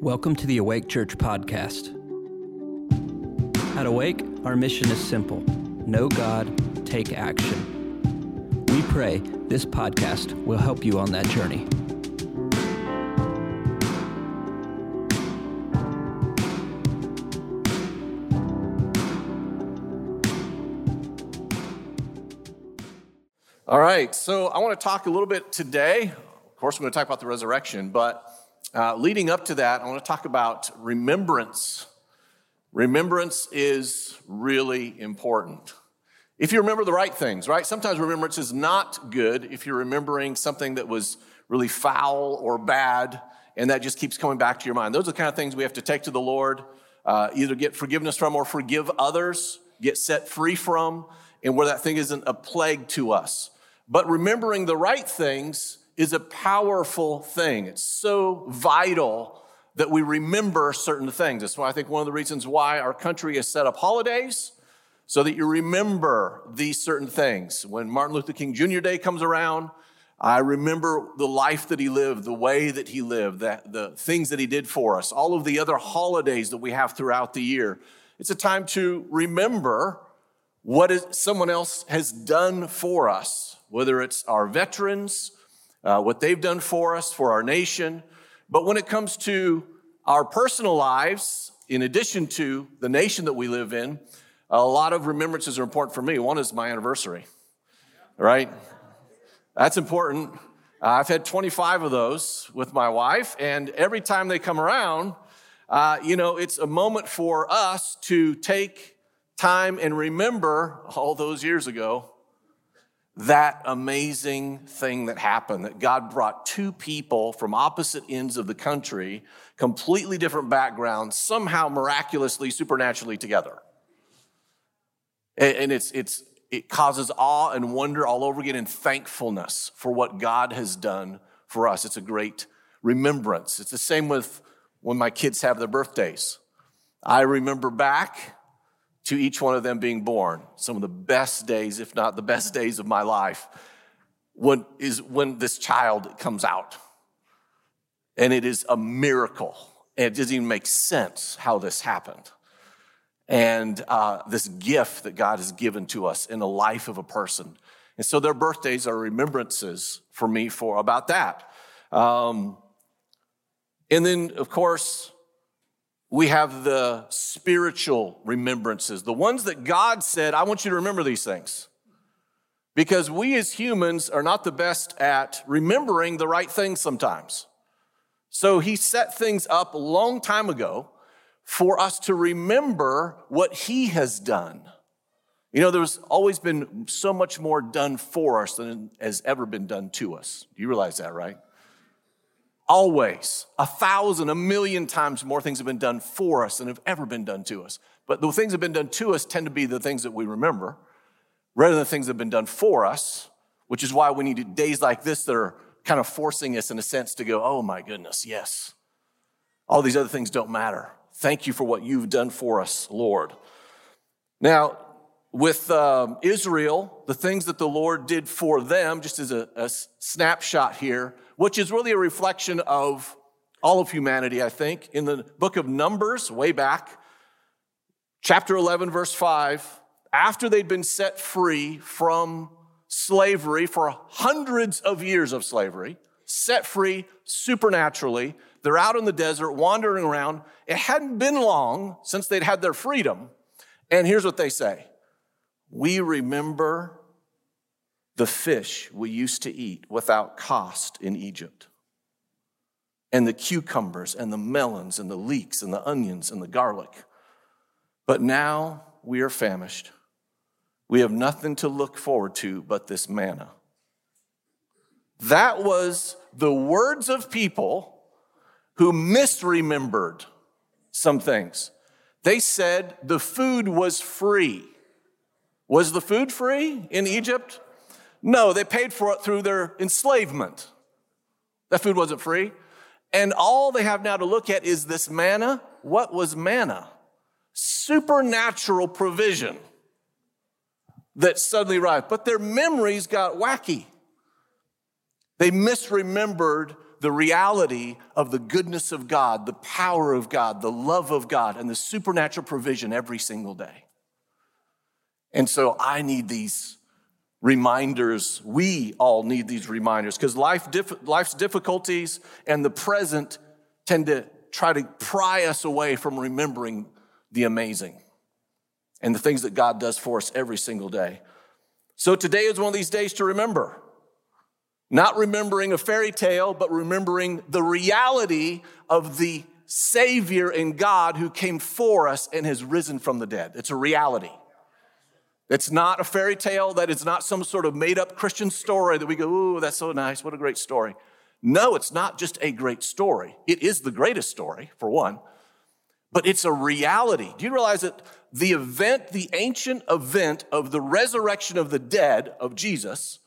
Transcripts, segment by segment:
Welcome to the Awake Church podcast. At Awake, our mission is simple know God, take action. We pray this podcast will help you on that journey. All right, so I want to talk a little bit today. Of course, we're going to talk about the resurrection, but uh, leading up to that, I want to talk about remembrance. Remembrance is really important. If you remember the right things, right? Sometimes remembrance is not good if you're remembering something that was really foul or bad, and that just keeps coming back to your mind. Those are the kind of things we have to take to the Lord, uh, either get forgiveness from or forgive others, get set free from, and where that thing isn't a plague to us. But remembering the right things is a powerful thing. It's so vital that we remember certain things. That's why I think one of the reasons why our country has set up holidays so that you remember these certain things. When Martin Luther King Jr. Day comes around, I remember the life that he lived, the way that he lived, that, the things that he did for us, all of the other holidays that we have throughout the year. It's a time to remember what is, someone else has done for us, whether it's our veterans, uh, what they've done for us, for our nation. But when it comes to our personal lives, in addition to the nation that we live in, a lot of remembrances are important for me. One is my anniversary, right? That's important. Uh, I've had 25 of those with my wife, and every time they come around, uh, you know, it's a moment for us to take time and remember all those years ago that amazing thing that happened that God brought two people from opposite ends of the country, completely different backgrounds, somehow miraculously, supernaturally together. And it's, it's, it causes awe and wonder all over again and thankfulness for what God has done for us. It's a great remembrance. It's the same with when my kids have their birthdays. I remember back to each one of them being born. Some of the best days, if not the best days of my life, when, is when this child comes out. And it is a miracle. And it doesn't even make sense how this happened. And uh, this gift that God has given to us in the life of a person. And so their birthdays are remembrances for me for about that. Um, and then, of course, we have the spiritual remembrances, the ones that God said, I want you to remember these things. Because we as humans are not the best at remembering the right things sometimes. So he set things up a long time ago for us to remember what he has done. You know, there's always been so much more done for us than has ever been done to us. Do you realize that, right? Always, a thousand, a million times more things have been done for us than have ever been done to us. But the things that have been done to us tend to be the things that we remember rather than the things that have been done for us, which is why we need days like this that are kind of forcing us, in a sense, to go, oh my goodness, yes. All these other things don't matter. Thank you for what you've done for us, Lord. Now, with um, Israel, the things that the Lord did for them, just as a, a snapshot here, which is really a reflection of all of humanity, I think. In the book of Numbers, way back, chapter 11, verse 5, after they'd been set free from slavery for hundreds of years of slavery, set free supernaturally, they're out in the desert wandering around. It hadn't been long since they'd had their freedom. And here's what they say We remember the fish we used to eat without cost in Egypt, and the cucumbers and the melons and the leeks and the onions and the garlic. But now we are famished. We have nothing to look forward to but this manna. That was the words of people who misremembered some things. They said the food was free. Was the food free in Egypt? No, they paid for it through their enslavement. That food wasn't free. And all they have now to look at is this manna. What was manna? Supernatural provision that suddenly arrived. But their memories got wacky. They misremembered the reality of the goodness of God, the power of God, the love of God, and the supernatural provision every single day. And so I need these reminders. We all need these reminders because life life's difficulties and the present tend to try to pry us away from remembering the amazing and the things that God does for us every single day. So today is one of these days to remember. Not remembering a fairy tale, but remembering the reality of the Savior and God who came for us and has risen from the dead. It's a reality. It's not a fairy tale, that is not some sort of made up Christian story that we go, ooh, that's so nice, what a great story. No, it's not just a great story. It is the greatest story, for one, but it's a reality. Do you realize that the event, the ancient event of the resurrection of the dead of Jesus,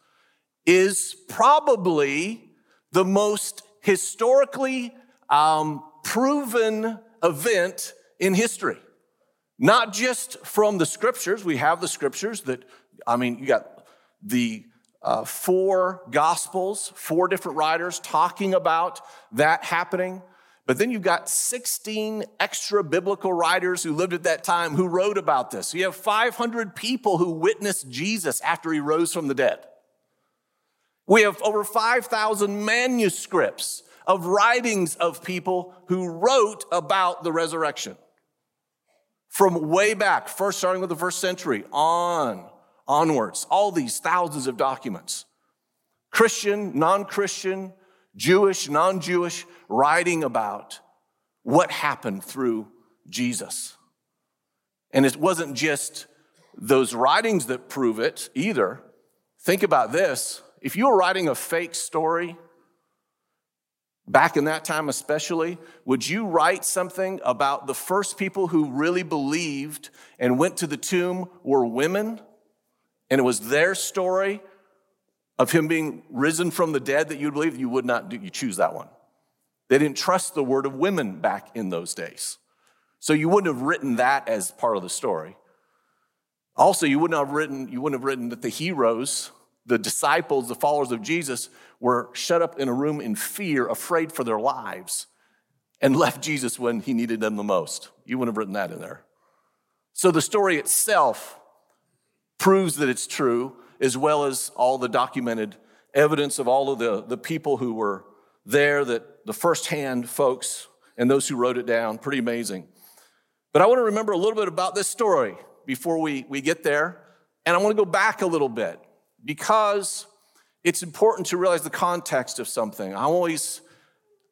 is probably the most historically um, proven event in history. Not just from the scriptures, we have the scriptures that, I mean, you got the uh, four gospels, four different writers talking about that happening. But then you've got 16 extra biblical writers who lived at that time who wrote about this. You have 500 people who witnessed Jesus after he rose from the dead. We have over 5,000 manuscripts of writings of people who wrote about the resurrection. From way back, first starting with the first century, on, onwards, all these thousands of documents. Christian, non Christian, Jewish, non Jewish, writing about what happened through Jesus. And it wasn't just those writings that prove it either. Think about this if you were writing a fake story, back in that time especially, would you write something about the first people who really believed and went to the tomb were women? And it was their story of him being risen from the dead that you'd believe, you would not do, you choose that one. They didn't trust the word of women back in those days. So you wouldn't have written that as part of the story. Also, you wouldn't have written, you wouldn't have written that the heroes the disciples, the followers of Jesus, were shut up in a room in fear, afraid for their lives, and left Jesus when he needed them the most. You wouldn't have written that in there. So the story itself proves that it's true, as well as all the documented evidence of all of the, the people who were there, that the firsthand folks and those who wrote it down. Pretty amazing. But I want to remember a little bit about this story before we, we get there. And I want to go back a little bit because it's important to realize the context of something. I always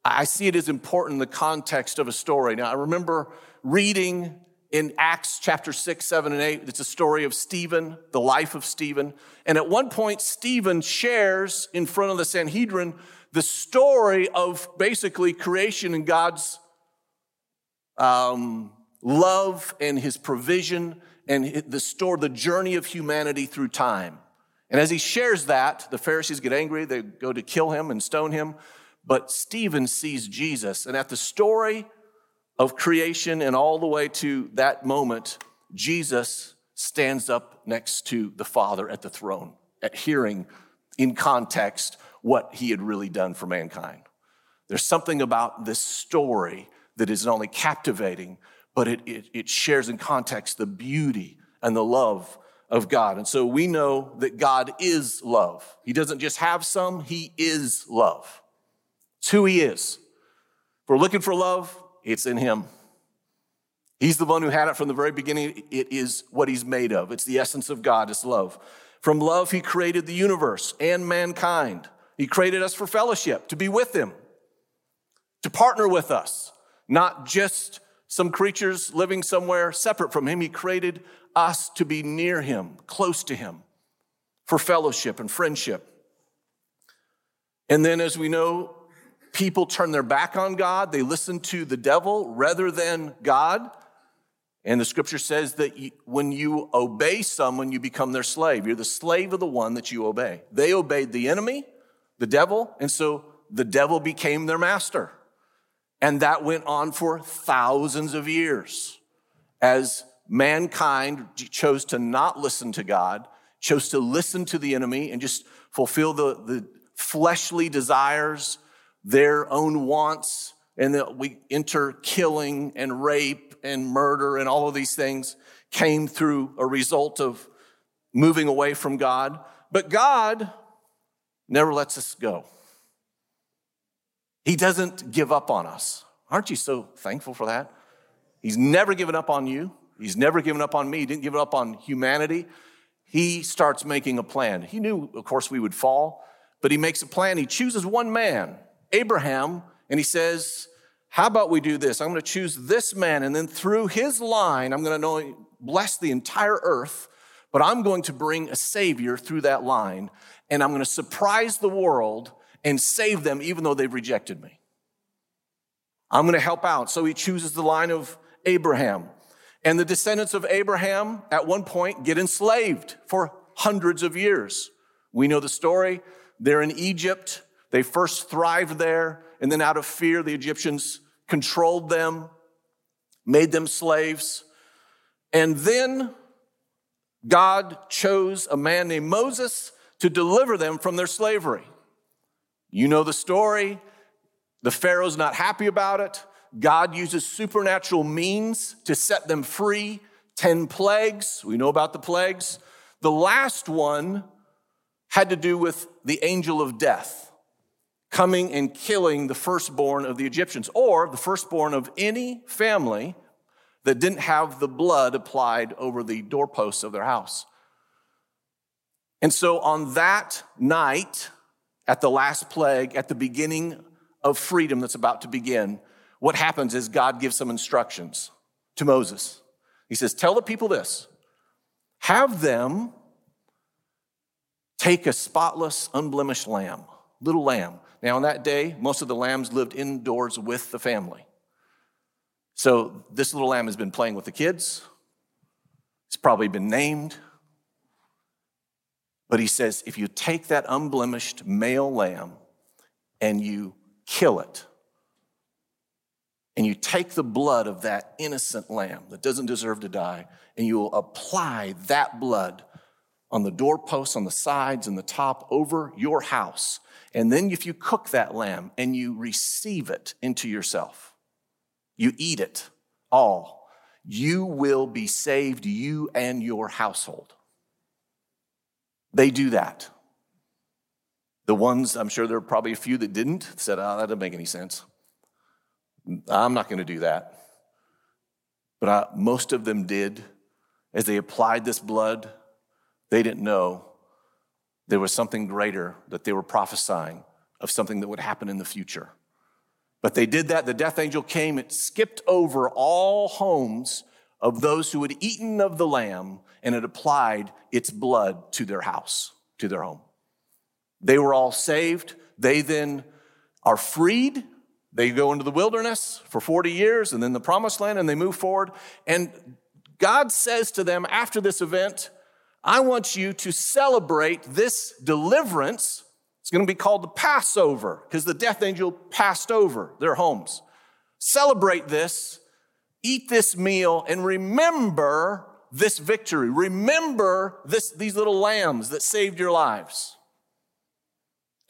I see it as important in the context of a story. Now I remember reading in Acts chapter 6, 7, and 8, it's a story of Stephen, the life of Stephen. And at one point, Stephen shares in front of the Sanhedrin the story of basically creation and God's um, love and his provision and the story, the journey of humanity through time. And as he shares that, the Pharisees get angry. They go to kill him and stone him. But Stephen sees Jesus. And at the story of creation and all the way to that moment, Jesus stands up next to the Father at the throne, at hearing in context what he had really done for mankind. There's something about this story that is not only captivating, but it, it, it shares in context the beauty and the love of God. And so we know that God is love. He doesn't just have some, He is love. It's who He is. If we're looking for love, it's in Him. He's the one who had it from the very beginning. It is what He's made of. It's the essence of God, it's love. From love, He created the universe and mankind. He created us for fellowship, to be with Him, to partner with us, not just some creatures living somewhere separate from Him. He created us to be near Him, close to Him, for fellowship and friendship. And then, as we know, people turn their back on God, they listen to the devil rather than God. And the scripture says that when you obey someone, you become their slave. You're the slave of the one that you obey. They obeyed the enemy, the devil, and so the devil became their master. And that went on for thousands of years as mankind chose to not listen to God, chose to listen to the enemy and just fulfill the, the fleshly desires their own wants, and that we enter killing and rape and murder and all of these things came through a result of moving away from God. But God never lets us go. He doesn't give up on us. Aren't you so thankful for that? He's never given up on you. He's never given up on me. He didn't give up on humanity. He starts making a plan. He knew, of course, we would fall, but he makes a plan. He chooses one man, Abraham, and he says, How about we do this? I'm going to choose this man, and then through his line, I'm going to bless the entire earth, but I'm going to bring a savior through that line, and I'm going to surprise the world and save them even though they've rejected me. I'm going to help out. So he chooses the line of Abraham. And the descendants of Abraham at one point get enslaved for hundreds of years. We know the story. They're in Egypt. They first thrived there, and then out of fear, the Egyptians controlled them, made them slaves. And then God chose a man named Moses to deliver them from their slavery. You know the story. The Pharaoh's not happy about it. God uses supernatural means to set them free. 10 plagues. We know about the plagues. The last one had to do with the angel of death coming and killing the firstborn of the Egyptians or the firstborn of any family that didn't have the blood applied over the doorposts of their house. And so on that night, at the last plague, at the beginning of freedom that's about to begin, what happens is God gives some instructions to Moses. He says, Tell the people this have them take a spotless, unblemished lamb, little lamb. Now, on that day, most of the lambs lived indoors with the family. So, this little lamb has been playing with the kids. It's probably been named. But he says, if you take that unblemished male lamb and you kill it, and you take the blood of that innocent lamb that doesn't deserve to die, and you will apply that blood on the doorposts, on the sides, and the top over your house. And then, if you cook that lamb and you receive it into yourself, you eat it all, you will be saved, you and your household. They do that. The ones, I'm sure there are probably a few that didn't, said, oh, that doesn't make any sense. I'm not going to do that. But I, most of them did. As they applied this blood, they didn't know there was something greater that they were prophesying of something that would happen in the future. But they did that. The death angel came, it skipped over all homes of those who had eaten of the lamb and had applied its blood to their house, to their home. They were all saved. They then are freed they go into the wilderness for 40 years and then the promised land and they move forward. And God says to them after this event, I want you to celebrate this deliverance. It's going to be called the Passover because the death angel passed over their homes. Celebrate this, eat this meal, and remember this victory. Remember this, these little lambs that saved your lives.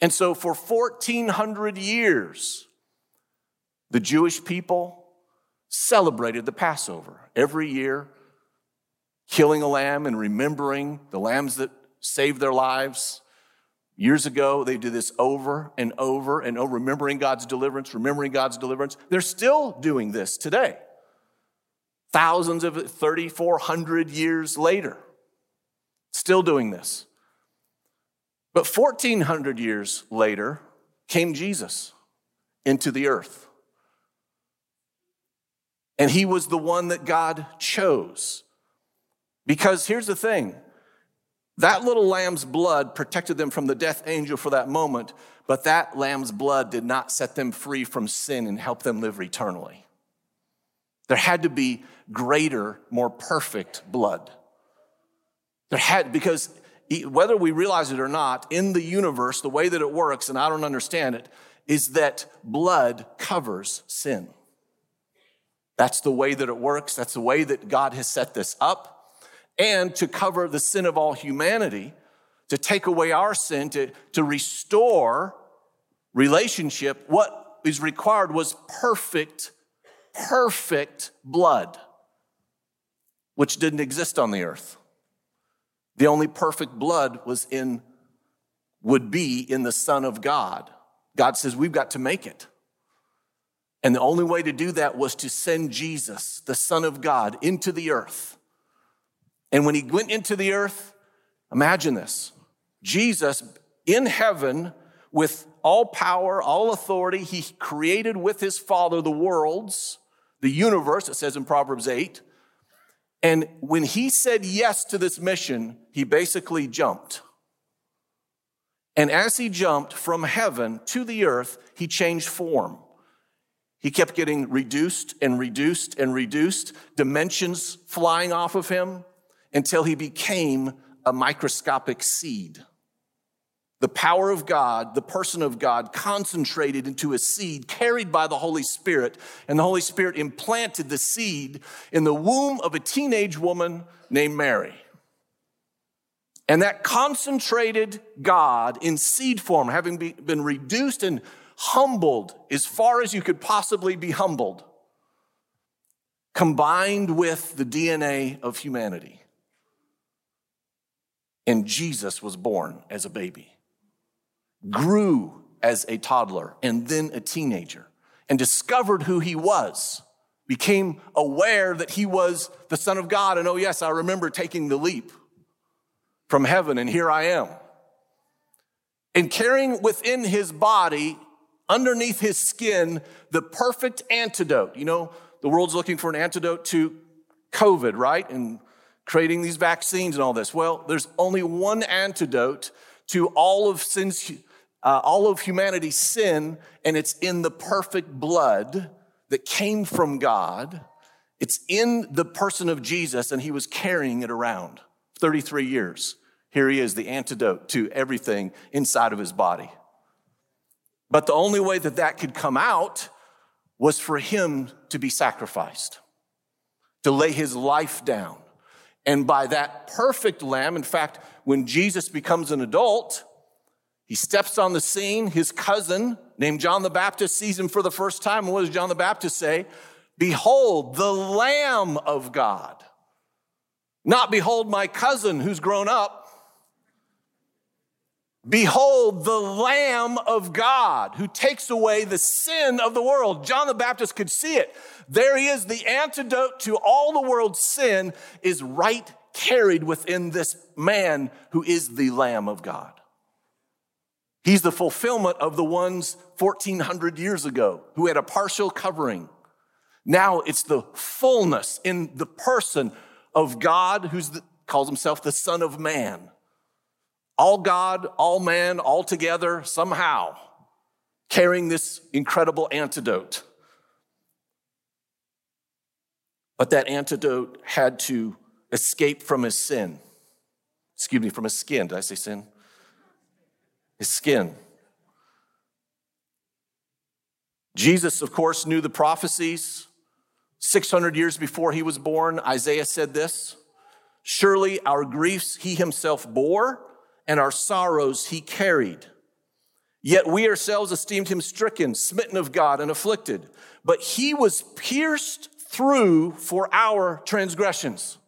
And so for 1400 years, the Jewish people celebrated the Passover every year, killing a lamb and remembering the lambs that saved their lives. Years ago, they did this over and over and over, remembering God's deliverance, remembering God's deliverance. They're still doing this today. Thousands of 3,400 years later, still doing this. But 1,400 years later came Jesus into the earth. And he was the one that God chose. Because here's the thing that little lamb's blood protected them from the death angel for that moment, but that lamb's blood did not set them free from sin and help them live eternally. There had to be greater, more perfect blood. There had, because whether we realize it or not, in the universe, the way that it works, and I don't understand it, is that blood covers sin. That's the way that it works. That's the way that God has set this up. And to cover the sin of all humanity, to take away our sin, to, to restore relationship, what is required was perfect, perfect blood, which didn't exist on the earth. The only perfect blood was in, would be in the Son of God. God says, we've got to make it. And the only way to do that was to send Jesus, the Son of God, into the earth. And when he went into the earth, imagine this Jesus in heaven with all power, all authority, he created with his Father the worlds, the universe, it says in Proverbs 8. And when he said yes to this mission, he basically jumped. And as he jumped from heaven to the earth, he changed form. He kept getting reduced and reduced and reduced, dimensions flying off of him until he became a microscopic seed. The power of God, the person of God, concentrated into a seed carried by the Holy Spirit, and the Holy Spirit implanted the seed in the womb of a teenage woman named Mary. And that concentrated God in seed form, having been reduced and humbled as far as you could possibly be humbled, combined with the DNA of humanity. And Jesus was born as a baby grew as a toddler and then a teenager and discovered who he was, became aware that he was the Son of God. And oh, yes, I remember taking the leap from heaven, and here I am. And carrying within his body, underneath his skin, the perfect antidote. You know, the world's looking for an antidote to COVID, right? And creating these vaccines and all this. Well, there's only one antidote to all of sin's uh, all of humanity's sin, and it's in the perfect blood that came from God. It's in the person of Jesus, and he was carrying it around 33 years. Here he is, the antidote to everything inside of his body. But the only way that that could come out was for him to be sacrificed, to lay his life down. And by that perfect lamb, in fact, when Jesus becomes an adult, he steps on the scene. His cousin, named John the Baptist, sees him for the first time. And what does John the Baptist say? Behold, the Lamb of God. Not behold, my cousin who's grown up. Behold, the Lamb of God who takes away the sin of the world. John the Baptist could see it. There he is. The antidote to all the world's sin is right carried within this man who is the Lamb of God. He's the fulfillment of the ones 1400 years ago who had a partial covering. Now it's the fullness in the person of God who calls himself the Son of Man. All God, all man, all together, somehow carrying this incredible antidote. But that antidote had to escape from his sin. Excuse me, from his skin. Did I say sin? His skin. Jesus, of course, knew the prophecies. 600 years before he was born, Isaiah said this Surely our griefs he himself bore, and our sorrows he carried. Yet we ourselves esteemed him stricken, smitten of God, and afflicted. But he was pierced through for our transgressions,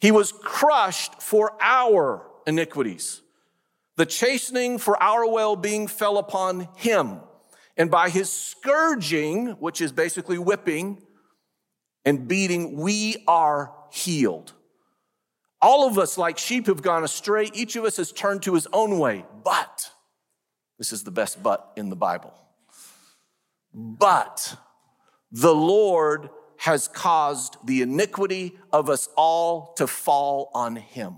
he was crushed for our iniquities. The chastening for our well being fell upon him. And by his scourging, which is basically whipping and beating, we are healed. All of us, like sheep, have gone astray. Each of us has turned to his own way. But, this is the best but in the Bible. But the Lord has caused the iniquity of us all to fall on him.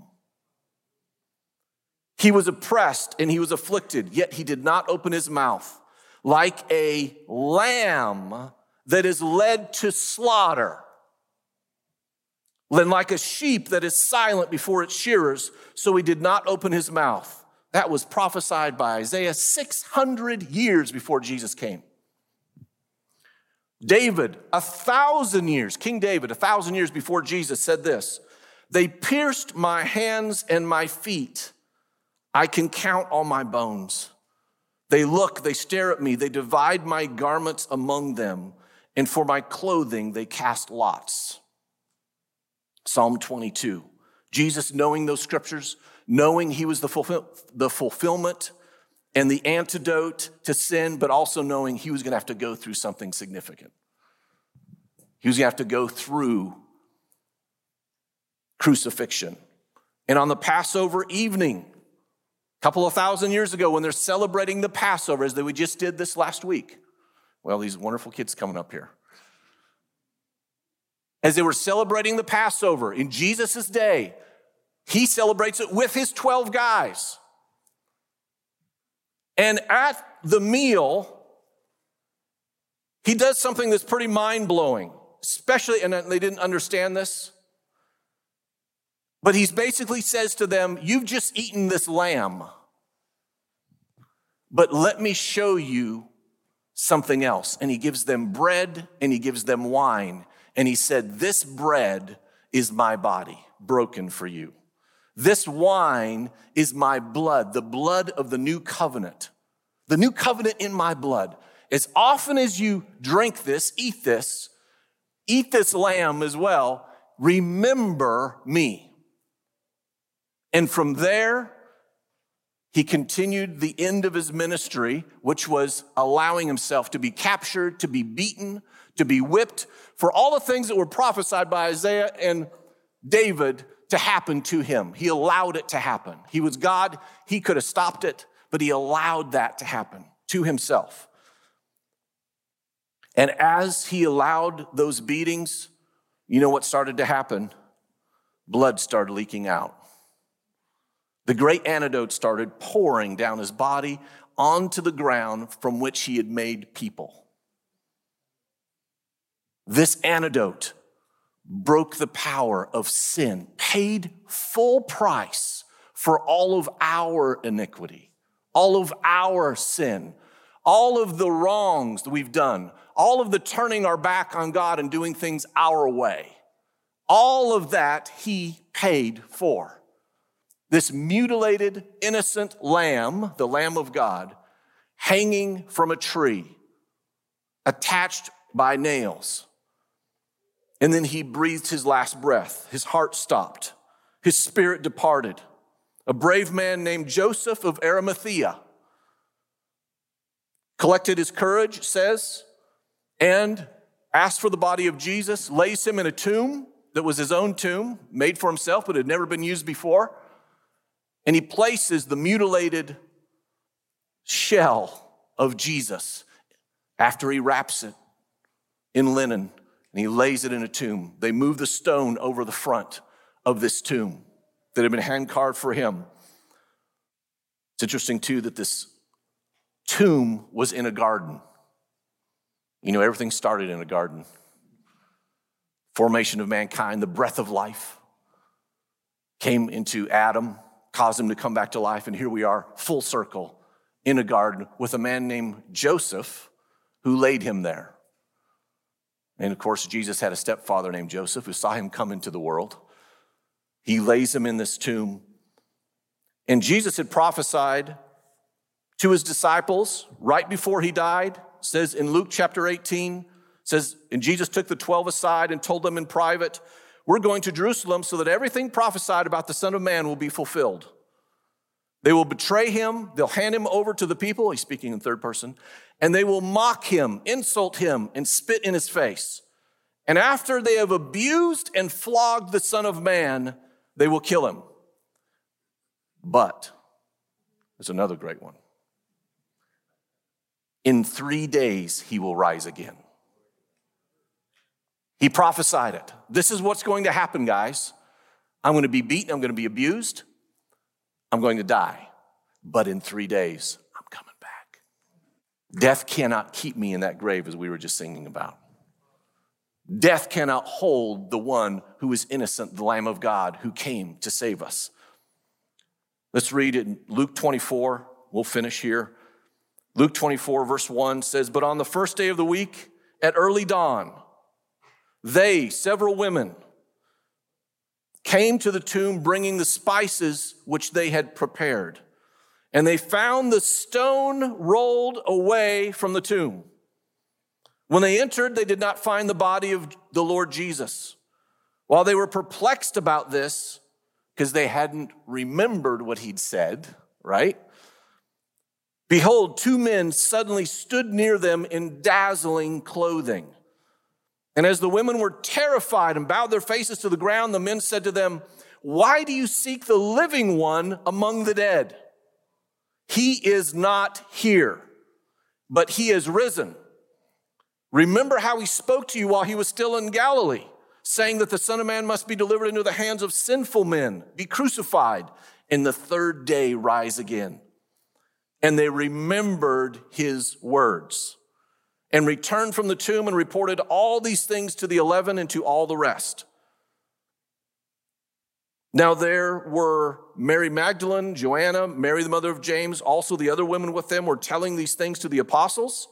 He was oppressed and he was afflicted, yet he did not open his mouth. Like a lamb that is led to slaughter, and like a sheep that is silent before its shearers, so he did not open his mouth. That was prophesied by Isaiah 600 years before Jesus came. David, a thousand years, King David, a thousand years before Jesus said this They pierced my hands and my feet I can count all my bones. They look, they stare at me, they divide my garments among them, and for my clothing they cast lots. Psalm 22. Jesus, knowing those scriptures, knowing he was the, fulfill, the fulfillment and the antidote to sin, but also knowing he was going to have to go through something significant. He was going to have to go through crucifixion. And on the Passover evening, couple of thousand years ago, when they're celebrating the Passover, as we just did this last week, well, these wonderful kids coming up here. As they were celebrating the Passover in Jesus' day, he celebrates it with his 12 guys. And at the meal, he does something that's pretty mind blowing, especially, and they didn't understand this. But he basically says to them, You've just eaten this lamb, but let me show you something else. And he gives them bread and he gives them wine. And he said, This bread is my body broken for you. This wine is my blood, the blood of the new covenant. The new covenant in my blood. As often as you drink this, eat this, eat this lamb as well, remember me. And from there, he continued the end of his ministry, which was allowing himself to be captured, to be beaten, to be whipped, for all the things that were prophesied by Isaiah and David to happen to him. He allowed it to happen. He was God, he could have stopped it, but he allowed that to happen to himself. And as he allowed those beatings, you know what started to happen? Blood started leaking out. The great antidote started pouring down his body onto the ground from which he had made people. This antidote broke the power of sin, paid full price for all of our iniquity, all of our sin, all of the wrongs that we've done, all of the turning our back on God and doing things our way. All of that he paid for. This mutilated, innocent lamb, the Lamb of God, hanging from a tree, attached by nails. And then he breathed his last breath. His heart stopped. His spirit departed. A brave man named Joseph of Arimathea collected his courage, says, and asked for the body of Jesus, lays him in a tomb that was his own tomb, made for himself, but had never been used before. And he places the mutilated shell of Jesus after he wraps it in linen and he lays it in a tomb. They move the stone over the front of this tomb that had been hand carved for him. It's interesting, too, that this tomb was in a garden. You know, everything started in a garden. Formation of mankind, the breath of life came into Adam caused him to come back to life. And here we are, full circle, in a garden with a man named Joseph who laid him there. And of course, Jesus had a stepfather named Joseph who saw him come into the world. He lays him in this tomb. And Jesus had prophesied to his disciples right before he died, says in Luke chapter 18, says, and Jesus took the 12 aside and told them in private, we're going to Jerusalem so that everything prophesied about the Son of Man will be fulfilled. They will betray him, they'll hand him over to the people, he's speaking in third person, and they will mock him, insult him, and spit in his face. And after they have abused and flogged the Son of Man, they will kill him. But there's another great one. In three days, he will rise again. He prophesied it. This is what's going to happen, guys. I'm going to be beaten, I'm going to be abused, I'm going to die. But in three days, I'm coming back. Death cannot keep me in that grave, as we were just singing about. Death cannot hold the one who is innocent, the Lamb of God, who came to save us. Let's read it in Luke 24. We'll finish here. Luke 24, verse 1 says, But on the first day of the week, at early dawn, they, several women, came to the tomb bringing the spices which they had prepared. and they found the stone rolled away from the tomb. When they entered, they did not find the body of the Lord Jesus. While they were perplexed about this, because they hadn't remembered what he'd said, right? Behold, two men suddenly stood near them in dazzling clothing. And as the women were terrified and bowed their faces to the ground, the men said to them, Why do you seek the living one among the dead? He is not here, but he is risen. Remember how he spoke to you while he was still in Galilee, saying that the Son of Man must be delivered into the hands of sinful men, be crucified, and the third day rise again and they remembered his words and returned from the tomb and reported all these things to the eleven and to all the rest. Now there were Mary Magdalene, Joanna, Mary the mother of James, also the other women with them were telling these things to the apostles,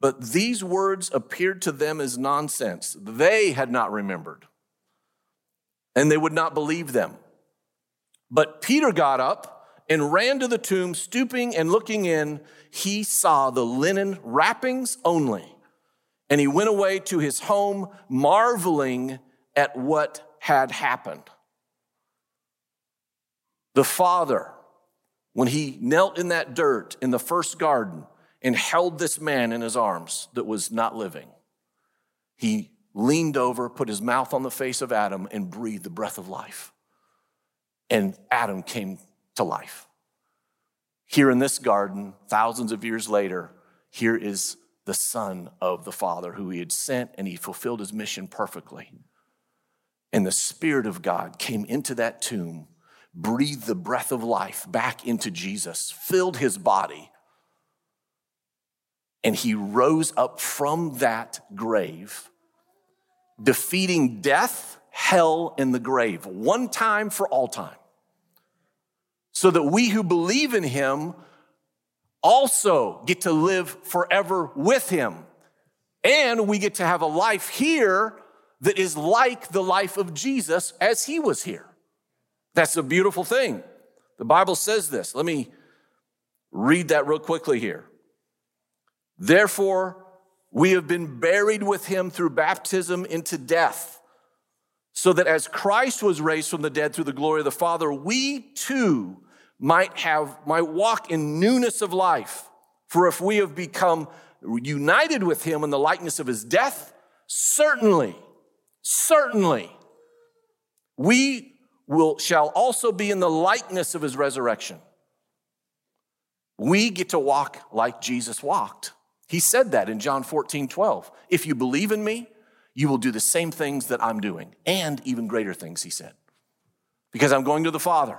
but these words appeared to them as nonsense. They had not remembered, and they would not believe them. But Peter got up and ran to the tomb, stooping and looking in. He saw the linen wrappings only. And he went away to his home, marveling at what had happened. The father, when he knelt in that dirt in the first garden and held this man in his arms that was not living, he leaned over, put his mouth on the face of Adam, and breathed the breath of life. And Adam came to life. Here in this garden, thousands of years later, here is the Son of the Father who he had sent, and he fulfilled his mission perfectly. And the Spirit of God came into that tomb, breathed the breath of life back into Jesus, filled his body, and he rose up from that grave, defeating death, hell, and the grave, one time for all time so that we who believe in him also get to live forever with him. And we get to have a life here that is like the life of Jesus as he was here. That's a beautiful thing. The Bible says this. Let me read that real quickly here. Therefore, we have been buried with him through baptism into death, so that as Christ was raised from the dead through the glory of the Father, we too might have, might walk in newness of life. For if we have become united with him in the likeness of his death, certainly, certainly, we will, shall also be in the likeness of his resurrection. We get to walk like Jesus walked. He said that in John 14, 12. If you believe in me, you will do the same things that I'm doing, and even greater things, he said, because I'm going to the Father.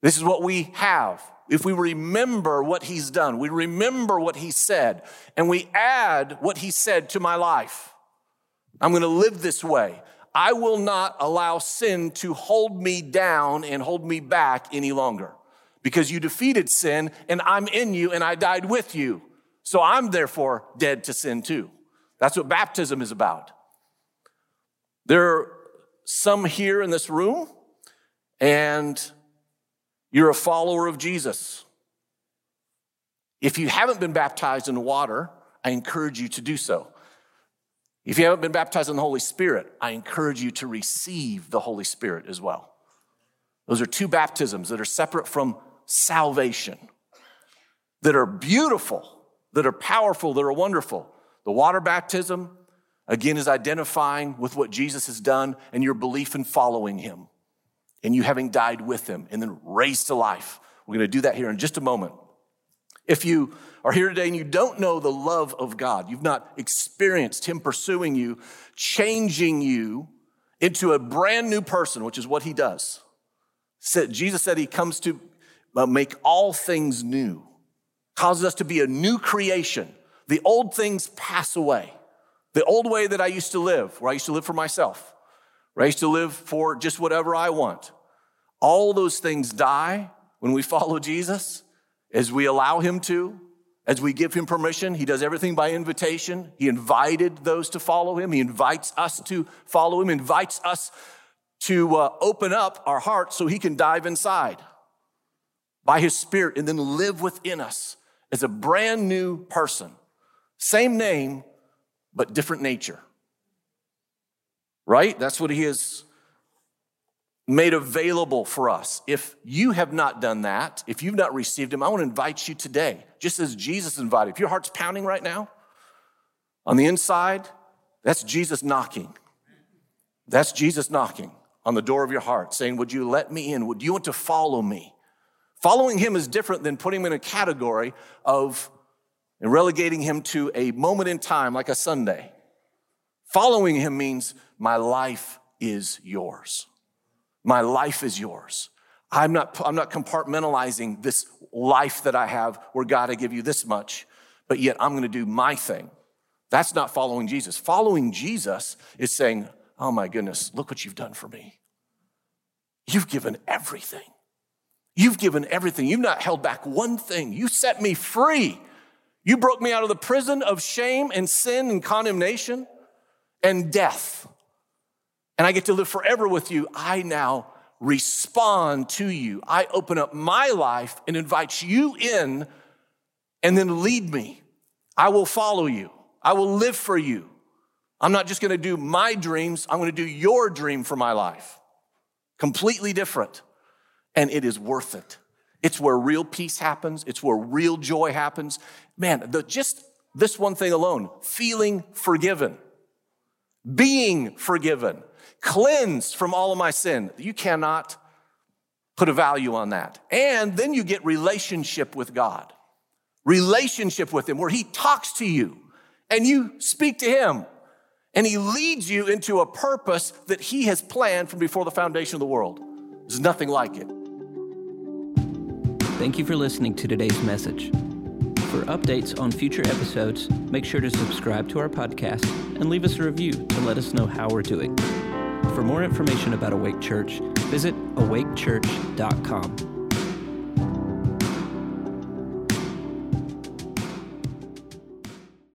This is what we have. If we remember what he's done, we remember what he said, and we add what he said to my life. I'm going to live this way. I will not allow sin to hold me down and hold me back any longer because you defeated sin and I'm in you and I died with you. So I'm therefore dead to sin too. That's what baptism is about. There are some here in this room, and you're a follower of Jesus. If you haven't been baptized in water, I encourage you to do so. If you haven't been baptized in the Holy Spirit, I encourage you to receive the Holy Spirit as well. Those are two baptisms that are separate from salvation, that are beautiful, that are powerful, that are wonderful. The water baptism, again, is identifying with what Jesus has done and your belief in following him and you having died with him and then raised to life. We're going to do that here in just a moment. If you are here today and you don't know the love of God, you've not experienced him pursuing you, changing you into a brand new person, which is what he does. Jesus said he comes to uh, make all things new, causes us to be a new creation. The old things pass away. The old way that I used to live, where I used to live for myself, raised to live for just whatever I want. All those things die when we follow Jesus, as we allow Him to, as we give Him permission. He does everything by invitation. He invited those to follow Him, He invites us to follow Him, invites us to uh, open up our hearts so He can dive inside. by his spirit and then live within us as a brand new person. Same name, but different nature. Right? That's what he has made available for us. If you have not done that, if you've not received him, I want to invite you today, just as Jesus invited. If your heart's pounding right now, on the inside, that's Jesus knocking. That's Jesus knocking on the door of your heart, saying, Would you let me in? Would you want to follow me? Following him is different than putting him in a category of and relegating him to a moment in time like a Sunday. Following him means my life is yours. My life is yours. I'm not, I'm not compartmentalizing this life that I have where God, I give you this much, but yet I'm going to do my thing. That's not following Jesus. Following Jesus is saying, Oh my goodness, look what you've done for me. You've given everything. You've given everything. You've not held back one thing. You set me free. You broke me out of the prison of shame and sin and condemnation and death. And I get to live forever with you. I now respond to you. I open up my life and invite you in and then lead me. I will follow you. I will live for you. I'm not just gonna do my dreams, I'm gonna do your dream for my life. Completely different. And it is worth it. It's where real peace happens, it's where real joy happens. Man, the, just this one thing alone feeling forgiven, being forgiven, cleansed from all of my sin. You cannot put a value on that. And then you get relationship with God, relationship with Him, where He talks to you and you speak to Him. And he leads you into a purpose that he has planned from before the foundation of the world. There's nothing like it. Thank you for listening to today's message. For updates on future episodes, make sure to subscribe to our podcast and leave us a review to let us know how we're doing. For more information about Awake Church, visit awakechurch.com.